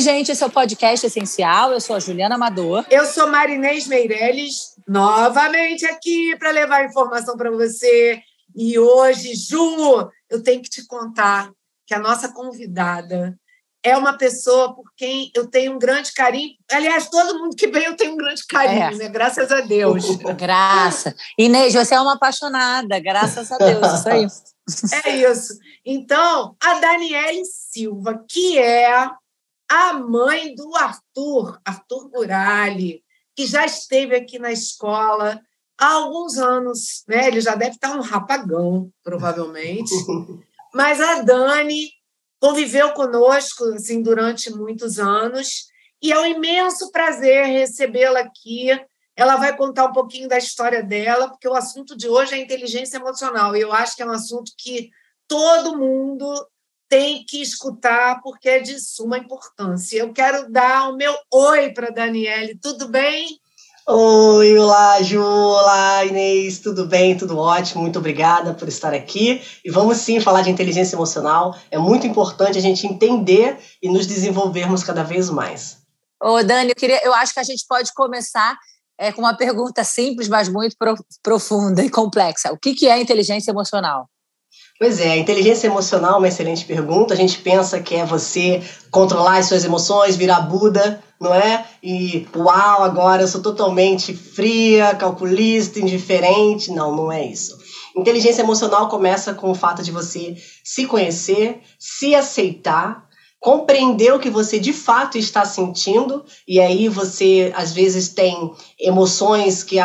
Oi, gente, esse é o podcast Essencial. Eu sou a Juliana Amador. Eu sou Marinês Meirelles, novamente aqui para levar informação para você. E hoje, Ju, eu tenho que te contar que a nossa convidada é uma pessoa por quem eu tenho um grande carinho. Aliás, todo mundo que vem eu tenho um grande carinho, é. né? Graças a Deus. Graça. Inês, você é uma apaixonada, graças a Deus, isso aí. É isso. Então, a Daniele Silva, que é a mãe do Arthur, Arthur Murali, que já esteve aqui na escola há alguns anos, né? Ele já deve estar um rapagão, provavelmente. Mas a Dani conviveu conosco assim durante muitos anos e é um imenso prazer recebê-la aqui. Ela vai contar um pouquinho da história dela, porque o assunto de hoje é inteligência emocional e eu acho que é um assunto que todo mundo tem que escutar porque é de suma importância. Eu quero dar o meu oi para a Daniele. Tudo bem? Oi, olá, Ju, olá, Inês, tudo bem? Tudo ótimo, muito obrigada por estar aqui. E vamos sim falar de inteligência emocional. É muito importante a gente entender e nos desenvolvermos cada vez mais. Ô, Dani, eu, queria, eu acho que a gente pode começar é, com uma pergunta simples, mas muito profunda e complexa. O que, que é inteligência emocional? Pois é, inteligência emocional é uma excelente pergunta. A gente pensa que é você controlar as suas emoções, virar Buda, não é? E uau, agora eu sou totalmente fria, calculista, indiferente. Não, não é isso. Inteligência emocional começa com o fato de você se conhecer, se aceitar, compreender o que você de fato está sentindo, e aí você às vezes tem emoções que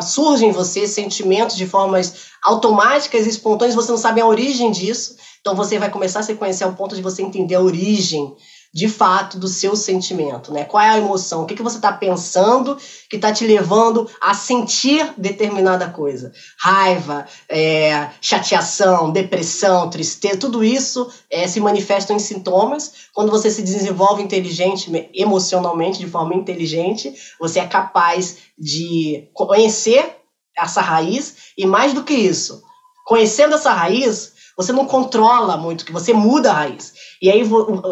surgem em você, sentimentos de formas automáticas e espontâneas, você não sabe a origem disso, então você vai começar a se conhecer ao ponto de você entender a origem de fato do seu sentimento, né? Qual é a emoção? O que, que você está pensando que está te levando a sentir determinada coisa? Raiva, é, chateação, depressão, tristeza, tudo isso é, se manifesta em sintomas. Quando você se desenvolve inteligente, emocionalmente, de forma inteligente, você é capaz de conhecer essa raiz e mais do que isso, conhecendo essa raiz, você não controla muito, que você muda a raiz. E aí,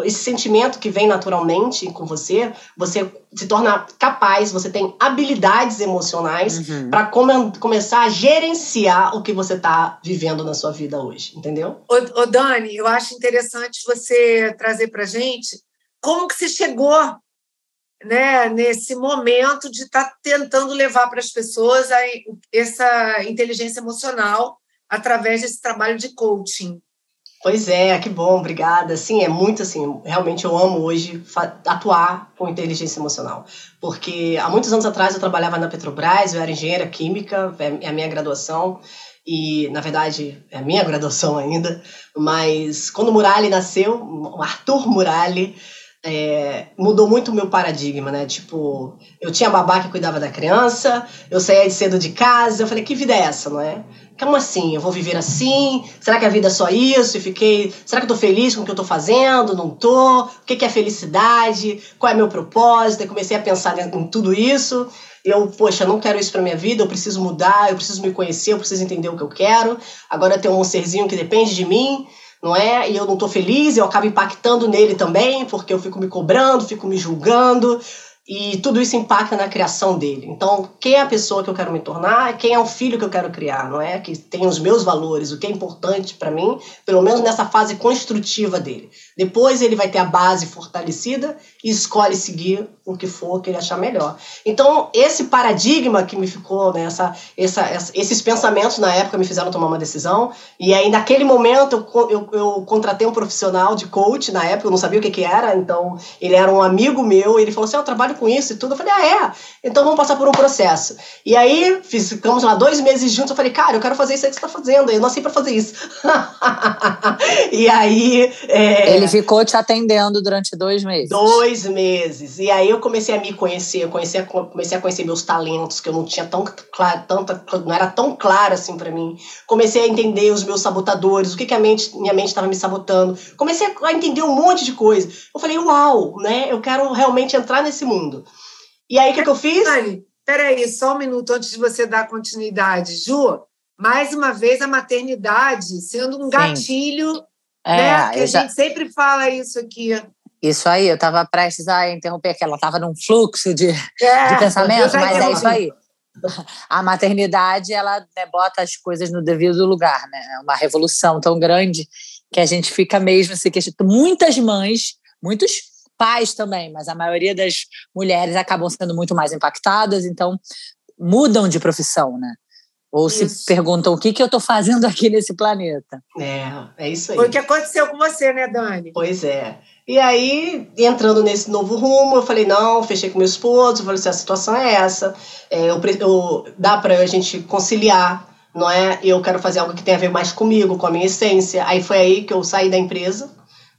esse sentimento que vem naturalmente com você, você se torna capaz, você tem habilidades emocionais uhum. para come começar a gerenciar o que você está vivendo na sua vida hoje, entendeu? Ô, ô, Dani, eu acho interessante você trazer para gente como que você chegou né, nesse momento de estar tá tentando levar para as pessoas a, essa inteligência emocional através desse trabalho de coaching. Pois é, que bom, obrigada. Sim, é muito assim, realmente eu amo hoje atuar com inteligência emocional. Porque há muitos anos atrás eu trabalhava na Petrobras, eu era engenheira química, é a minha graduação, e na verdade é a minha graduação ainda, mas quando o Murali nasceu, o Arthur Murali, é, mudou muito o meu paradigma, né? Tipo, eu tinha babá que cuidava da criança, eu saía cedo de casa, eu falei, que vida é essa, não é? Como assim? Eu vou viver assim? Será que a vida é só isso? E fiquei. Será que eu tô feliz com o que eu tô fazendo? Não tô? O que é felicidade? Qual é meu propósito? Eu comecei a pensar em tudo isso. Eu, poxa, não quero isso pra minha vida, eu preciso mudar, eu preciso me conhecer, eu preciso entender o que eu quero. Agora eu tenho um serzinho que depende de mim, não é? E eu não tô feliz, eu acabo impactando nele também, porque eu fico me cobrando, fico me julgando, e tudo isso impacta na criação dele. Então, quem é a pessoa que eu quero me tornar? Quem é o filho que eu quero criar, não é? Que tem os meus valores, o que é importante para mim, pelo menos nessa fase construtiva dele. Depois ele vai ter a base fortalecida e escolhe seguir o que for que ele achar melhor. Então, esse paradigma que me ficou, né, essa, essa, esses pensamentos na época me fizeram tomar uma decisão. E aí, naquele momento, eu, eu, eu contratei um profissional de coach na época, eu não sabia o que, que era, então ele era um amigo meu, ele falou assim: Eu trabalho com isso e tudo. Eu falei: Ah, é? Então vamos passar por um processo. E aí, ficamos lá dois meses juntos. Eu falei: Cara, eu quero fazer isso aí que você está fazendo, eu nasci para fazer isso. e aí. É, ele ficou te atendendo durante dois meses. Dois meses. E aí eu comecei a me conhecer, eu comecei a, comecei a conhecer meus talentos, que eu não tinha tão claro, tanta, não era tão claro assim para mim. Comecei a entender os meus sabotadores, o que, que a mente, minha mente estava me sabotando. Comecei a entender um monte de coisa. Eu falei, uau, né? Eu quero realmente entrar nesse mundo. E aí o que, que eu fiz? Dani, peraí, só um minuto antes de você dar continuidade. Ju, mais uma vez a maternidade sendo um Sim. gatilho É, né? Que a já... gente sempre fala isso aqui. Isso aí, eu estava prestes a interromper, que ela estava num fluxo de, é, de pensamento, mas é isso aí. A maternidade, ela né, bota as coisas no devido lugar, né? É uma revolução tão grande que a gente fica mesmo se questionando. Muitas mães, muitos pais também, mas a maioria das mulheres acabam sendo muito mais impactadas, então mudam de profissão, né? Ou isso. se perguntam o que, que eu estou fazendo aqui nesse planeta. É, é isso aí. Foi o que aconteceu com você, né, Dani? Pois é. E aí, entrando nesse novo rumo, eu falei, não, fechei com meu esposo, falei assim, a situação é essa, é, eu, eu, dá para a gente conciliar, não é? Eu quero fazer algo que tenha a ver mais comigo, com a minha essência. Aí foi aí que eu saí da empresa,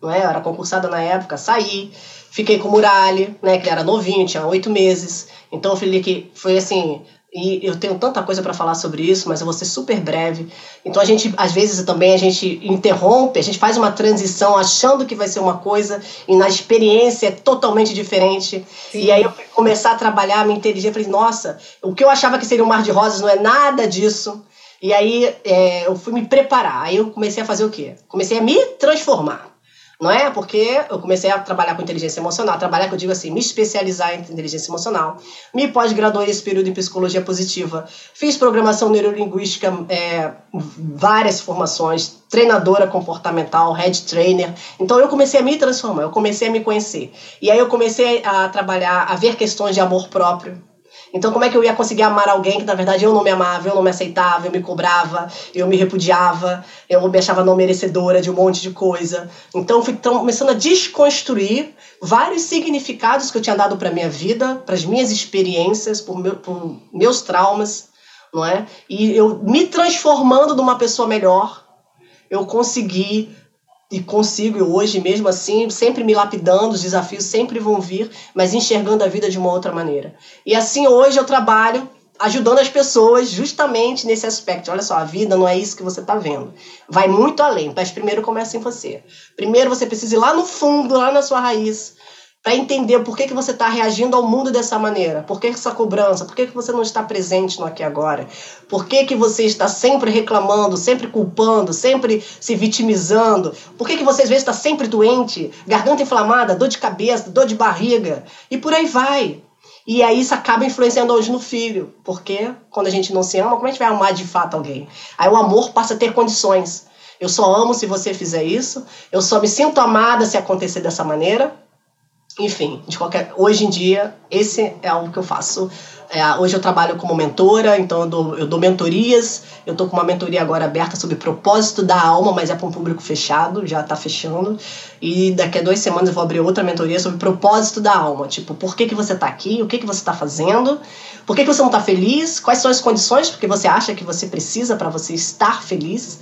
não é? Eu era concursada na época, saí, fiquei com o Muralha, né, que era novinho, tinha oito meses. Então eu falei que foi assim, e eu tenho tanta coisa para falar sobre isso, mas eu vou ser super breve. Então a gente, às vezes também a gente interrompe, a gente faz uma transição achando que vai ser uma coisa e na experiência é totalmente diferente. Sim. E aí eu começar a trabalhar, me inteligência, falei, nossa, o que eu achava que seria um mar de rosas não é nada disso. E aí é, eu fui me preparar. Aí eu comecei a fazer o quê? Comecei a me transformar não é? Porque eu comecei a trabalhar com inteligência emocional, trabalhar, que eu digo assim, me especializar em inteligência emocional, me pós-graduei esse período em psicologia positiva, fiz programação neurolinguística, é, várias formações, treinadora comportamental, head trainer. Então eu comecei a me transformar, eu comecei a me conhecer. E aí eu comecei a trabalhar, a ver questões de amor próprio, então, como é que eu ia conseguir amar alguém que, na verdade, eu não me amava, eu não me aceitava, eu me cobrava, eu me repudiava, eu me achava não merecedora de um monte de coisa. Então, fui começando a desconstruir vários significados que eu tinha dado para minha vida, para as minhas experiências, por, meu, por meus traumas, não é? E eu me transformando numa pessoa melhor, eu consegui e consigo hoje mesmo assim, sempre me lapidando, os desafios sempre vão vir, mas enxergando a vida de uma outra maneira. E assim hoje eu trabalho ajudando as pessoas justamente nesse aspecto. Olha só, a vida não é isso que você está vendo. Vai muito além, mas primeiro começa em você. Primeiro você precisa ir lá no fundo, lá na sua raiz, para entender por que, que você está reagindo ao mundo dessa maneira. Por que essa cobrança? Por que, que você não está presente no aqui agora? Por que, que você está sempre reclamando, sempre culpando, sempre se vitimizando? Por que, que você às vezes está sempre doente, garganta inflamada, dor de cabeça, dor de barriga? E por aí vai. E aí isso acaba influenciando hoje no filho. Porque quando a gente não se ama, como a gente vai amar de fato alguém? Aí o amor passa a ter condições. Eu só amo se você fizer isso. Eu só me sinto amada se acontecer dessa maneira enfim, de qualquer, hoje em dia, esse é o que eu faço. É, hoje eu trabalho como mentora, então eu dou, eu dou mentorias. Eu estou com uma mentoria agora aberta sobre propósito da alma, mas é para um público fechado, já está fechando. E daqui a duas semanas eu vou abrir outra mentoria sobre propósito da alma. Tipo, por que, que você está aqui? O que, que você está fazendo? Por que, que você não está feliz? Quais são as condições porque você acha que você precisa para você estar feliz?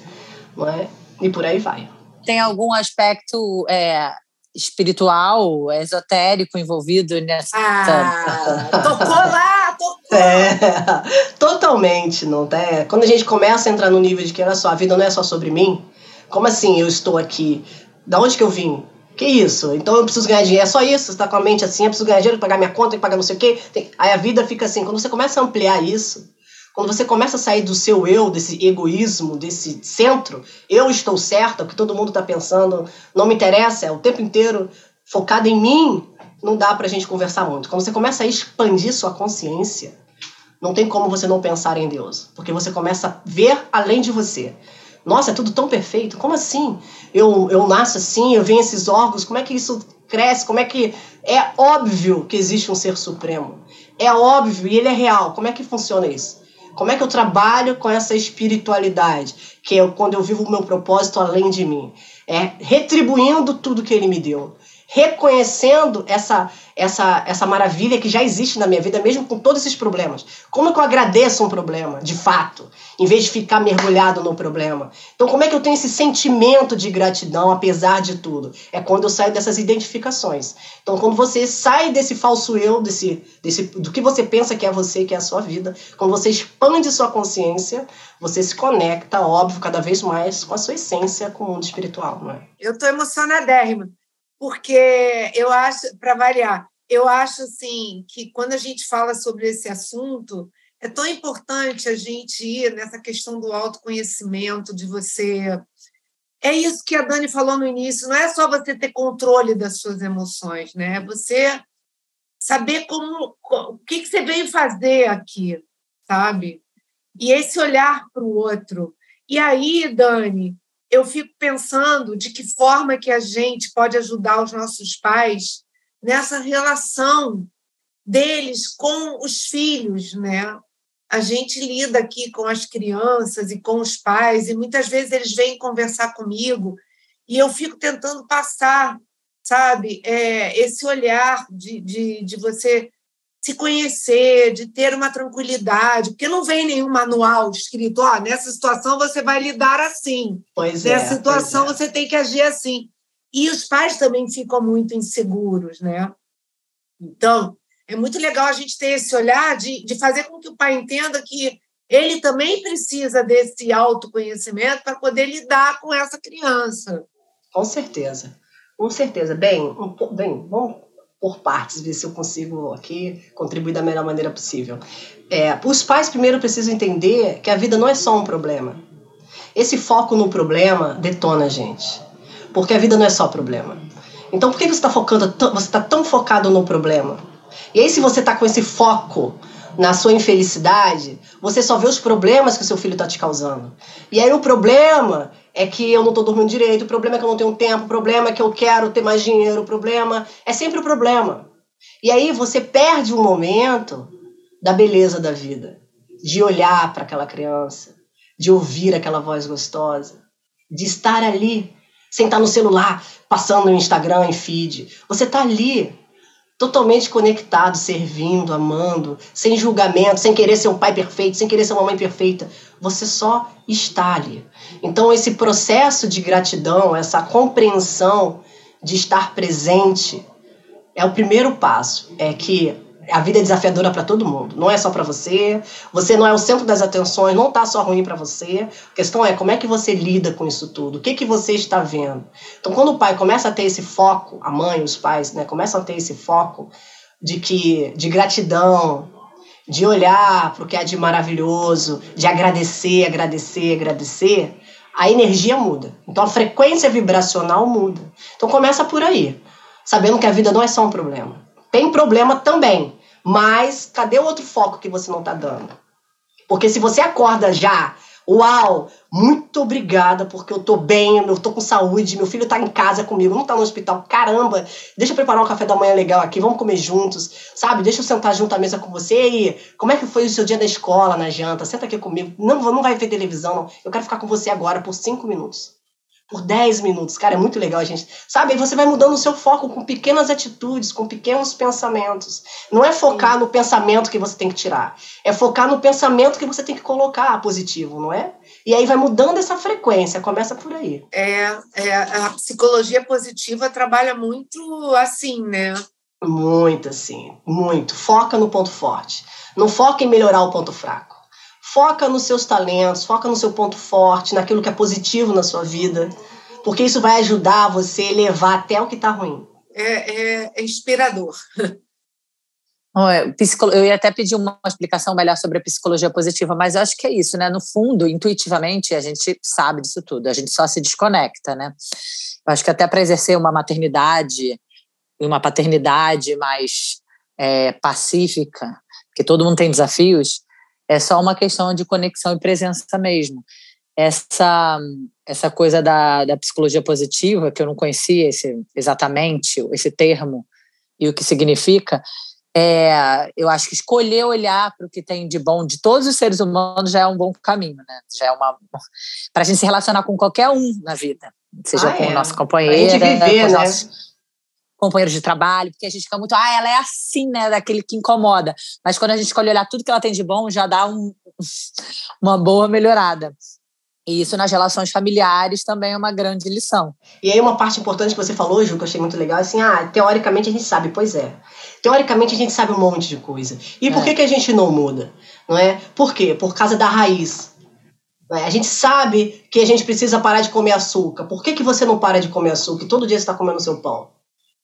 Não é? E por aí vai. Tem algum aspecto é espiritual, esotérico envolvido nessa. Ah, tocou lá, tocou! É, totalmente, não é? Quando a gente começa a entrar no nível de que, olha só, a vida não é só sobre mim, como assim eu estou aqui? Da onde que eu vim? Que isso? Então eu preciso ganhar dinheiro. É só isso? Você está com a mente assim, eu preciso ganhar dinheiro, pagar minha conta, pagar não sei o quê. Aí a vida fica assim. Quando você começa a ampliar isso, quando você começa a sair do seu eu, desse egoísmo, desse centro, eu estou certa, o que todo mundo está pensando não me interessa, é o tempo inteiro focado em mim, não dá para a gente conversar muito. Quando você começa a expandir sua consciência, não tem como você não pensar em Deus, porque você começa a ver além de você. Nossa, é tudo tão perfeito. Como assim? Eu, eu nasço assim, eu venho esses órgãos, como é que isso cresce? Como é que. É óbvio que existe um ser supremo. É óbvio e ele é real. Como é que funciona isso? Como é que eu trabalho com essa espiritualidade? Que é quando eu vivo o meu propósito além de mim. É retribuindo tudo que ele me deu. Reconhecendo essa essa, essa maravilha que já existe na minha vida, mesmo com todos esses problemas. Como é que eu agradeço um problema, de fato, em vez de ficar mergulhado no problema? Então, como é que eu tenho esse sentimento de gratidão, apesar de tudo? É quando eu saio dessas identificações. Então, quando você sai desse falso eu, desse, desse, do que você pensa que é você, que é a sua vida, quando você expande sua consciência, você se conecta, óbvio, cada vez mais com a sua essência, com o mundo espiritual. Não é? Eu estou emocionadérrima porque eu acho, para variar, eu acho assim que quando a gente fala sobre esse assunto, é tão importante a gente ir nessa questão do autoconhecimento, de você é isso que a Dani falou no início, não é só você ter controle das suas emoções, né? É você saber como o que, que você veio fazer aqui, sabe? E esse olhar para o outro. E aí, Dani, eu fico pensando de que forma que a gente pode ajudar os nossos pais nessa relação deles com os filhos, né? A gente lida aqui com as crianças e com os pais, e muitas vezes eles vêm conversar comigo, e eu fico tentando passar, sabe, é, esse olhar de, de, de você se conhecer, de ter uma tranquilidade, porque não vem nenhum manual escrito, ó, oh, nessa situação você vai lidar assim. Pois nessa é, situação é. você tem que agir assim. E os pais também ficam muito inseguros, né? Então, é muito legal a gente ter esse olhar de, de fazer com que o pai entenda que ele também precisa desse autoconhecimento para poder lidar com essa criança. Com certeza, com certeza. Bem, bem vamos por partes, ver se eu consigo aqui contribuir da melhor maneira possível. É, os pais primeiro precisam entender que a vida não é só um problema. Esse foco no problema detona a gente, porque a vida não é só problema. Então, por que você está focando, você está tão focado no problema? E aí, se você está com esse foco na sua infelicidade, você só vê os problemas que o seu filho está te causando. E aí o problema é que eu não estou dormindo direito, o problema é que eu não tenho tempo, o problema é que eu quero ter mais dinheiro, o problema é sempre o problema. E aí você perde um momento da beleza da vida, de olhar para aquela criança, de ouvir aquela voz gostosa, de estar ali, sem estar no celular, passando no Instagram, em feed. Você está ali totalmente conectado, servindo, amando, sem julgamento, sem querer ser um pai perfeito, sem querer ser uma mãe perfeita. Você só está ali. Então, esse processo de gratidão, essa compreensão de estar presente, é o primeiro passo. É que a vida é desafiadora para todo mundo, não é só para você. Você não é o centro das atenções, não tá só ruim para você. A questão é como é que você lida com isso tudo? O que que você está vendo? Então, quando o pai começa a ter esse foco, a mãe, os pais, né, começam a ter esse foco de que de gratidão, de olhar para o que é de maravilhoso, de agradecer, agradecer, agradecer, a energia muda. Então a frequência vibracional muda. Então começa por aí, sabendo que a vida não é só um problema. Tem problema também, mas cadê o outro foco que você não está dando? Porque se você acorda já, uau, muito obrigada porque eu tô bem, eu tô com saúde, meu filho tá em casa comigo, não tá no hospital, caramba, deixa eu preparar um café da manhã legal aqui, vamos comer juntos, sabe? Deixa eu sentar junto à mesa com você e como é que foi o seu dia da escola, na janta? Senta aqui comigo, não, não vai ver televisão, não. eu quero ficar com você agora por cinco minutos por 10 minutos. Cara, é muito legal gente. Sabe? Aí você vai mudando o seu foco com pequenas atitudes, com pequenos pensamentos. Não é focar Sim. no pensamento que você tem que tirar. É focar no pensamento que você tem que colocar positivo, não é? E aí vai mudando essa frequência, começa por aí. É, é a psicologia positiva trabalha muito assim, né? Muito assim, muito. Foca no ponto forte. Não foca em melhorar o ponto fraco. Foca nos seus talentos, foca no seu ponto forte, naquilo que é positivo na sua vida, porque isso vai ajudar você a levar até o que está ruim. É, é, é inspirador. Eu ia até pedir uma explicação melhor sobre a psicologia positiva, mas eu acho que é isso, né? No fundo, intuitivamente, a gente sabe disso tudo, a gente só se desconecta, né? Eu acho que até para exercer uma maternidade e uma paternidade mais é, pacífica, porque todo mundo tem desafios, é só uma questão de conexão e presença mesmo. Essa, essa coisa da, da psicologia positiva, que eu não conhecia esse, exatamente esse termo e o que significa, é, eu acho que escolher olhar para o que tem de bom de todos os seres humanos já é um bom caminho, né? Já é uma para a gente se relacionar com qualquer um na vida, seja ah, com é. o nosso companheiro, viver, com os né? Companheiros de trabalho, porque a gente fica muito, ah, ela é assim, né, daquele que incomoda. Mas quando a gente escolhe olhar tudo que ela tem de bom, já dá um, uma boa melhorada. E isso nas relações familiares também é uma grande lição. E aí uma parte importante que você falou, Ju, que eu achei muito legal, assim, ah, teoricamente a gente sabe, pois é. Teoricamente a gente sabe um monte de coisa. E por é. que, que a gente não muda? Não é? Por quê? Por causa da raiz. É? A gente sabe que a gente precisa parar de comer açúcar. Por que, que você não para de comer açúcar? E todo dia você está comendo seu pão.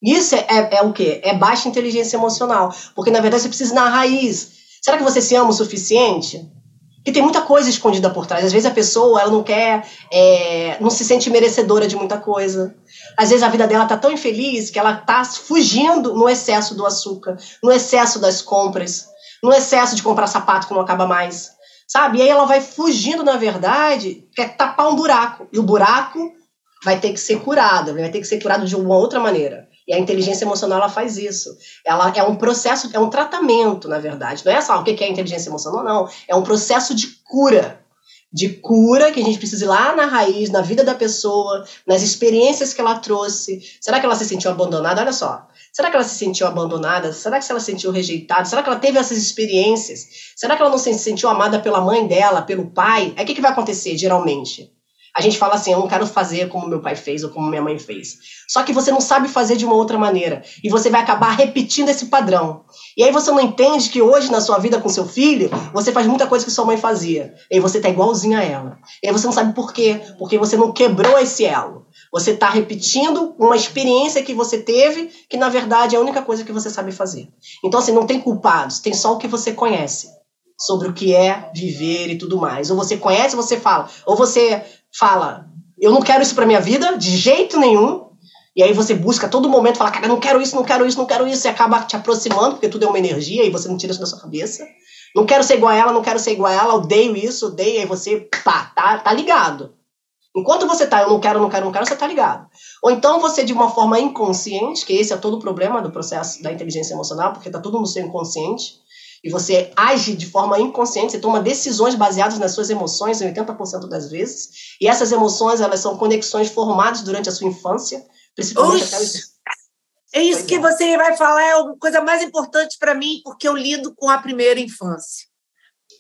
Isso é, é, é, o quê? É baixa inteligência emocional. Porque, na verdade, você precisa ir na raiz. Será que você se ama o suficiente? que tem muita coisa escondida por trás. Às vezes a pessoa ela não quer, é, não se sente merecedora de muita coisa. Às vezes a vida dela tá tão infeliz que ela tá fugindo no excesso do açúcar, no excesso das compras, no excesso de comprar sapato que não acaba mais, sabe? E aí ela vai fugindo, na verdade, quer tapar um buraco. E o buraco vai ter que ser curado, vai ter que ser curado de uma outra maneira. E a inteligência emocional ela faz isso. Ela é um processo, é um tratamento, na verdade. Não é só o que é inteligência emocional, não. É um processo de cura. De cura que a gente precisa ir lá na raiz, na vida da pessoa, nas experiências que ela trouxe. Será que ela se sentiu abandonada? Olha só. Será que ela se sentiu abandonada? Será que ela se sentiu rejeitada? Será que ela teve essas experiências? Será que ela não se sentiu amada pela mãe dela, pelo pai? Aí o que, que vai acontecer, geralmente? A gente fala assim, eu não quero fazer como meu pai fez ou como minha mãe fez. Só que você não sabe fazer de uma outra maneira. E você vai acabar repetindo esse padrão. E aí você não entende que hoje, na sua vida com seu filho, você faz muita coisa que sua mãe fazia. E aí você tá igualzinho a ela. E aí você não sabe por quê. Porque você não quebrou esse elo. Você está repetindo uma experiência que você teve, que na verdade é a única coisa que você sabe fazer. Então, assim, não tem culpados, tem só o que você conhece sobre o que é viver e tudo mais. Ou você conhece, você fala. Ou você fala, eu não quero isso para minha vida, de jeito nenhum. E aí você busca todo momento, fala, cara, não quero isso, não quero isso, não quero isso, e acaba te aproximando, porque tudo é uma energia e você não tira isso da sua cabeça. Não quero ser igual a ela, não quero ser igual a ela, odeio isso, odeio, aí você, pá, tá, tá ligado. Enquanto você tá, eu não quero, não quero, não quero, você tá ligado. Ou então você, de uma forma inconsciente, que esse é todo o problema do processo da inteligência emocional, porque tá tudo no seu inconsciente, e você age de forma inconsciente, você toma decisões baseadas nas suas emoções 80% das vezes, e essas emoções elas são conexões formadas durante a sua infância, principalmente até É isso que você vai falar, é a coisa mais importante para mim, porque eu lido com a primeira infância.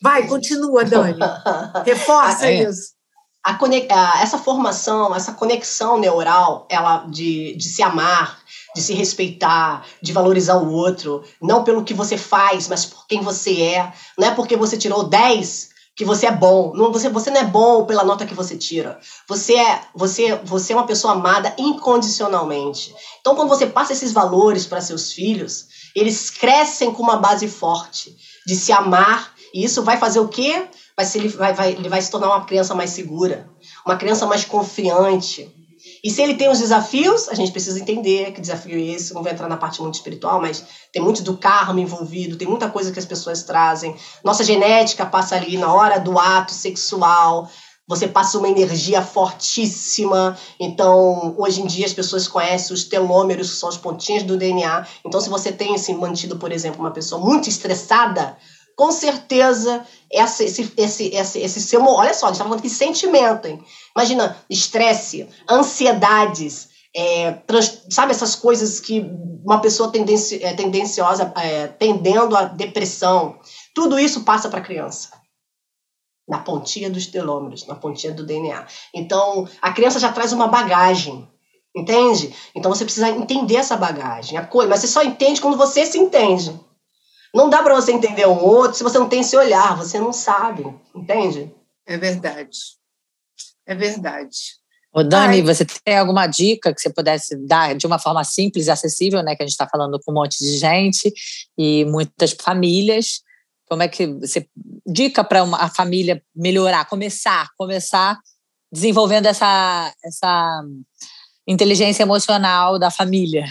Vai, continua, Dani. Reforça é. isso. A, a, essa formação, essa conexão neural, ela de, de se amar, de se respeitar, de valorizar o outro, não pelo que você faz, mas por quem você é. Não é porque você tirou 10 que você é bom. Não, você, você não é bom pela nota que você tira. Você é, você, você é uma pessoa amada incondicionalmente. Então, quando você passa esses valores para seus filhos, eles crescem com uma base forte de se amar. E isso vai fazer o quê? Vai ser, vai, vai, ele vai se tornar uma criança mais segura, uma criança mais confiante, e se ele tem os desafios, a gente precisa entender que desafio é esse. Não vou entrar na parte muito espiritual, mas tem muito do karma envolvido, tem muita coisa que as pessoas trazem. Nossa genética passa ali na hora do ato sexual. Você passa uma energia fortíssima. Então, hoje em dia, as pessoas conhecem os telômeros, que são os pontinhos do DNA. Então, se você tem assim, mantido, por exemplo, uma pessoa muito estressada, com certeza esse, esse, esse, esse, esse seu. Olha só, a gente está falando de sentimento, hein? Imagina estresse, ansiedades, é, trans, sabe essas coisas que uma pessoa tendenci, é, tendenciosa, é, tendendo à depressão. Tudo isso passa para a criança. Na pontinha dos telômeros, na pontinha do DNA. Então, a criança já traz uma bagagem. Entende? Então você precisa entender essa bagagem, a coisa, mas você só entende quando você se entende. Não dá para você entender um outro se você não tem esse olhar, você não sabe, entende? É verdade. É verdade. Ô Dani, Ai. você tem alguma dica que você pudesse dar de uma forma simples e acessível, né? Que a gente está falando com um monte de gente e muitas famílias. Como é que você dica para a família melhorar, começar, começar desenvolvendo essa essa inteligência emocional da família?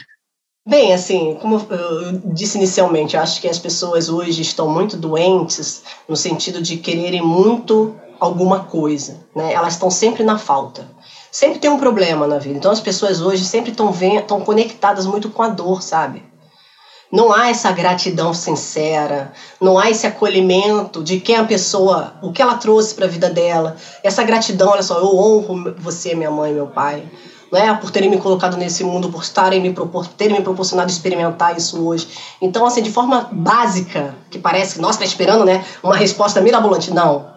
Bem, assim, como eu disse inicialmente, eu acho que as pessoas hoje estão muito doentes no sentido de quererem muito alguma coisa, né? Elas estão sempre na falta. Sempre tem um problema na vida. Então as pessoas hoje sempre estão estão conectadas muito com a dor, sabe? Não há essa gratidão sincera, não há esse acolhimento de quem a pessoa, o que ela trouxe para a vida dela. Essa gratidão, olha só, eu honro você, minha mãe, meu pai né, por terem me colocado nesse mundo, por estarem me propor, terem me proporcionado experimentar isso hoje. Então, assim, de forma básica, que parece que nós está esperando, né, uma resposta mirabolante, não.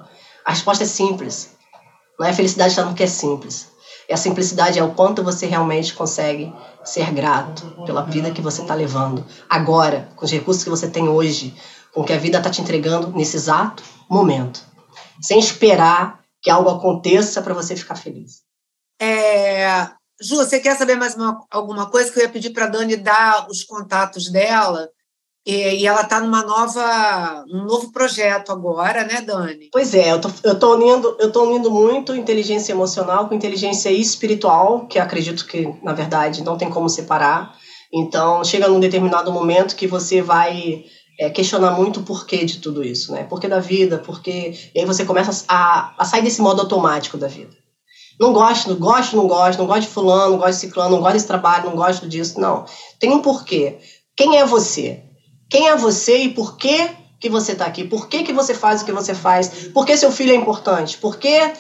A resposta é simples. Não é felicidade está no que é simples. E a simplicidade é o quanto você realmente consegue ser grato pela vida que você está levando agora, com os recursos que você tem hoje, com o que a vida está te entregando nesse exato momento, sem esperar que algo aconteça para você ficar feliz. É, Ju, você quer saber mais uma, alguma coisa que eu ia pedir para a Dani dar os contatos dela? E, ela está numa nova, um novo projeto agora, né, Dani? Pois é, eu tô, eu tô unindo, eu tô unindo muito inteligência emocional com inteligência espiritual, que acredito que, na verdade, não tem como separar. Então, chega num determinado momento que você vai é, questionar muito o porquê de tudo isso, né? Porquê da vida, porquê... E aí você começa a, a sair desse modo automático da vida. Não gosto, não gosto, não gosto, não gosto de fulano, não gosto de ciclano, não gosto desse trabalho, não gosto disso. Não. Tem um porquê. Quem é você? Quem é você e por que que você está aqui? Por que, que você faz o que você faz? Por que seu filho é importante? Por que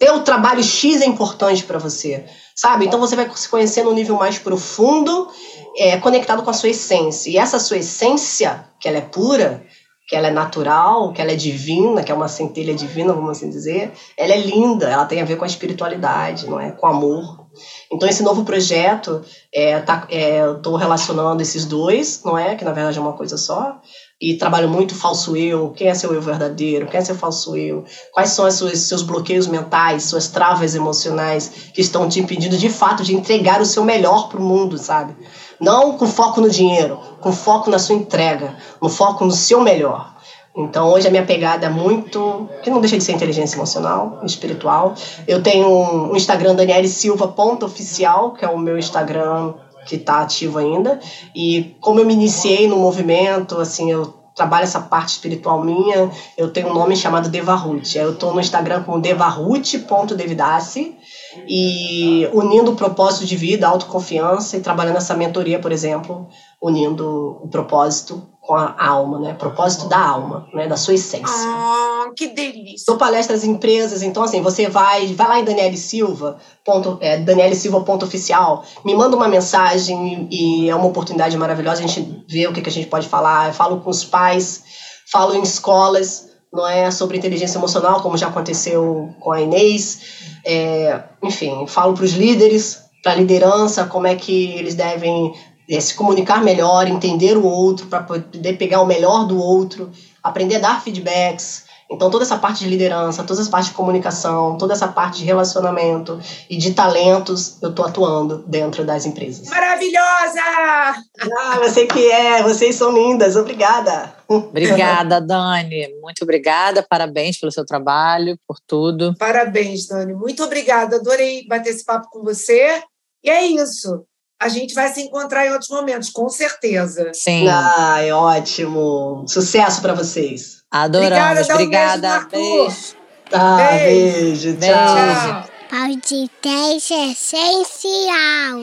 teu trabalho X é importante para você? Sabe? Então você vai se conhecer no nível mais profundo, é, conectado com a sua essência. E essa sua essência, que ela é pura, que ela é natural, que ela é divina, que é uma centelha divina, vamos assim dizer, ela é linda, ela tem a ver com a espiritualidade, não é? Com amor. Então, esse novo projeto, é, tá, é, eu estou relacionando esses dois, não é? Que na verdade é uma coisa só. E trabalho muito falso eu, quem é seu eu verdadeiro, quem é seu falso eu, quais são os seus, seus bloqueios mentais, suas travas emocionais que estão te impedindo de fato de entregar o seu melhor para o mundo, sabe? Não com foco no dinheiro, com foco na sua entrega, no foco no seu melhor. Então, hoje a minha pegada é muito. que não deixa de ser inteligência emocional, espiritual. Eu tenho um Instagram, Daniele Silva, ponto oficial, que é o meu Instagram que está ativo ainda. E como eu me iniciei no movimento, assim, eu trabalho essa parte espiritual minha, eu tenho um nome chamado Devarute. Eu estou no Instagram como devarute.devidassi e unindo o propósito de vida, autoconfiança e trabalhando essa mentoria, por exemplo, unindo o propósito com a alma, né? Propósito da alma, né? Da sua essência. Ah, que delícia! Dou palestras em empresas, então assim, você vai, vai lá em Daniele Silva, ponto, é, Daniele Silva ponto oficial, me manda uma mensagem e é uma oportunidade maravilhosa, a gente vê o que, que a gente pode falar. Eu falo com os pais, falo em escolas, não é sobre inteligência emocional, como já aconteceu com a Inês. É, enfim, falo para os líderes, para a liderança, como é que eles devem é, se comunicar melhor, entender o outro, para poder pegar o melhor do outro, aprender a dar feedbacks. Então, toda essa parte de liderança, toda essa parte de comunicação, toda essa parte de relacionamento e de talentos, eu estou atuando dentro das empresas. Maravilhosa! Ah, você que é, vocês são lindas, obrigada. Obrigada, Dani. Muito obrigada, parabéns pelo seu trabalho, por tudo. Parabéns, Dani. Muito obrigada, adorei bater esse papo com você. E é isso a gente vai se encontrar em outros momentos, com certeza. Sim. Ai, ótimo. Sucesso para vocês. Adoramos. Obrigada. Um beijo, beijo. Ah, beijo. beijo. Tchau. Podcast essencial.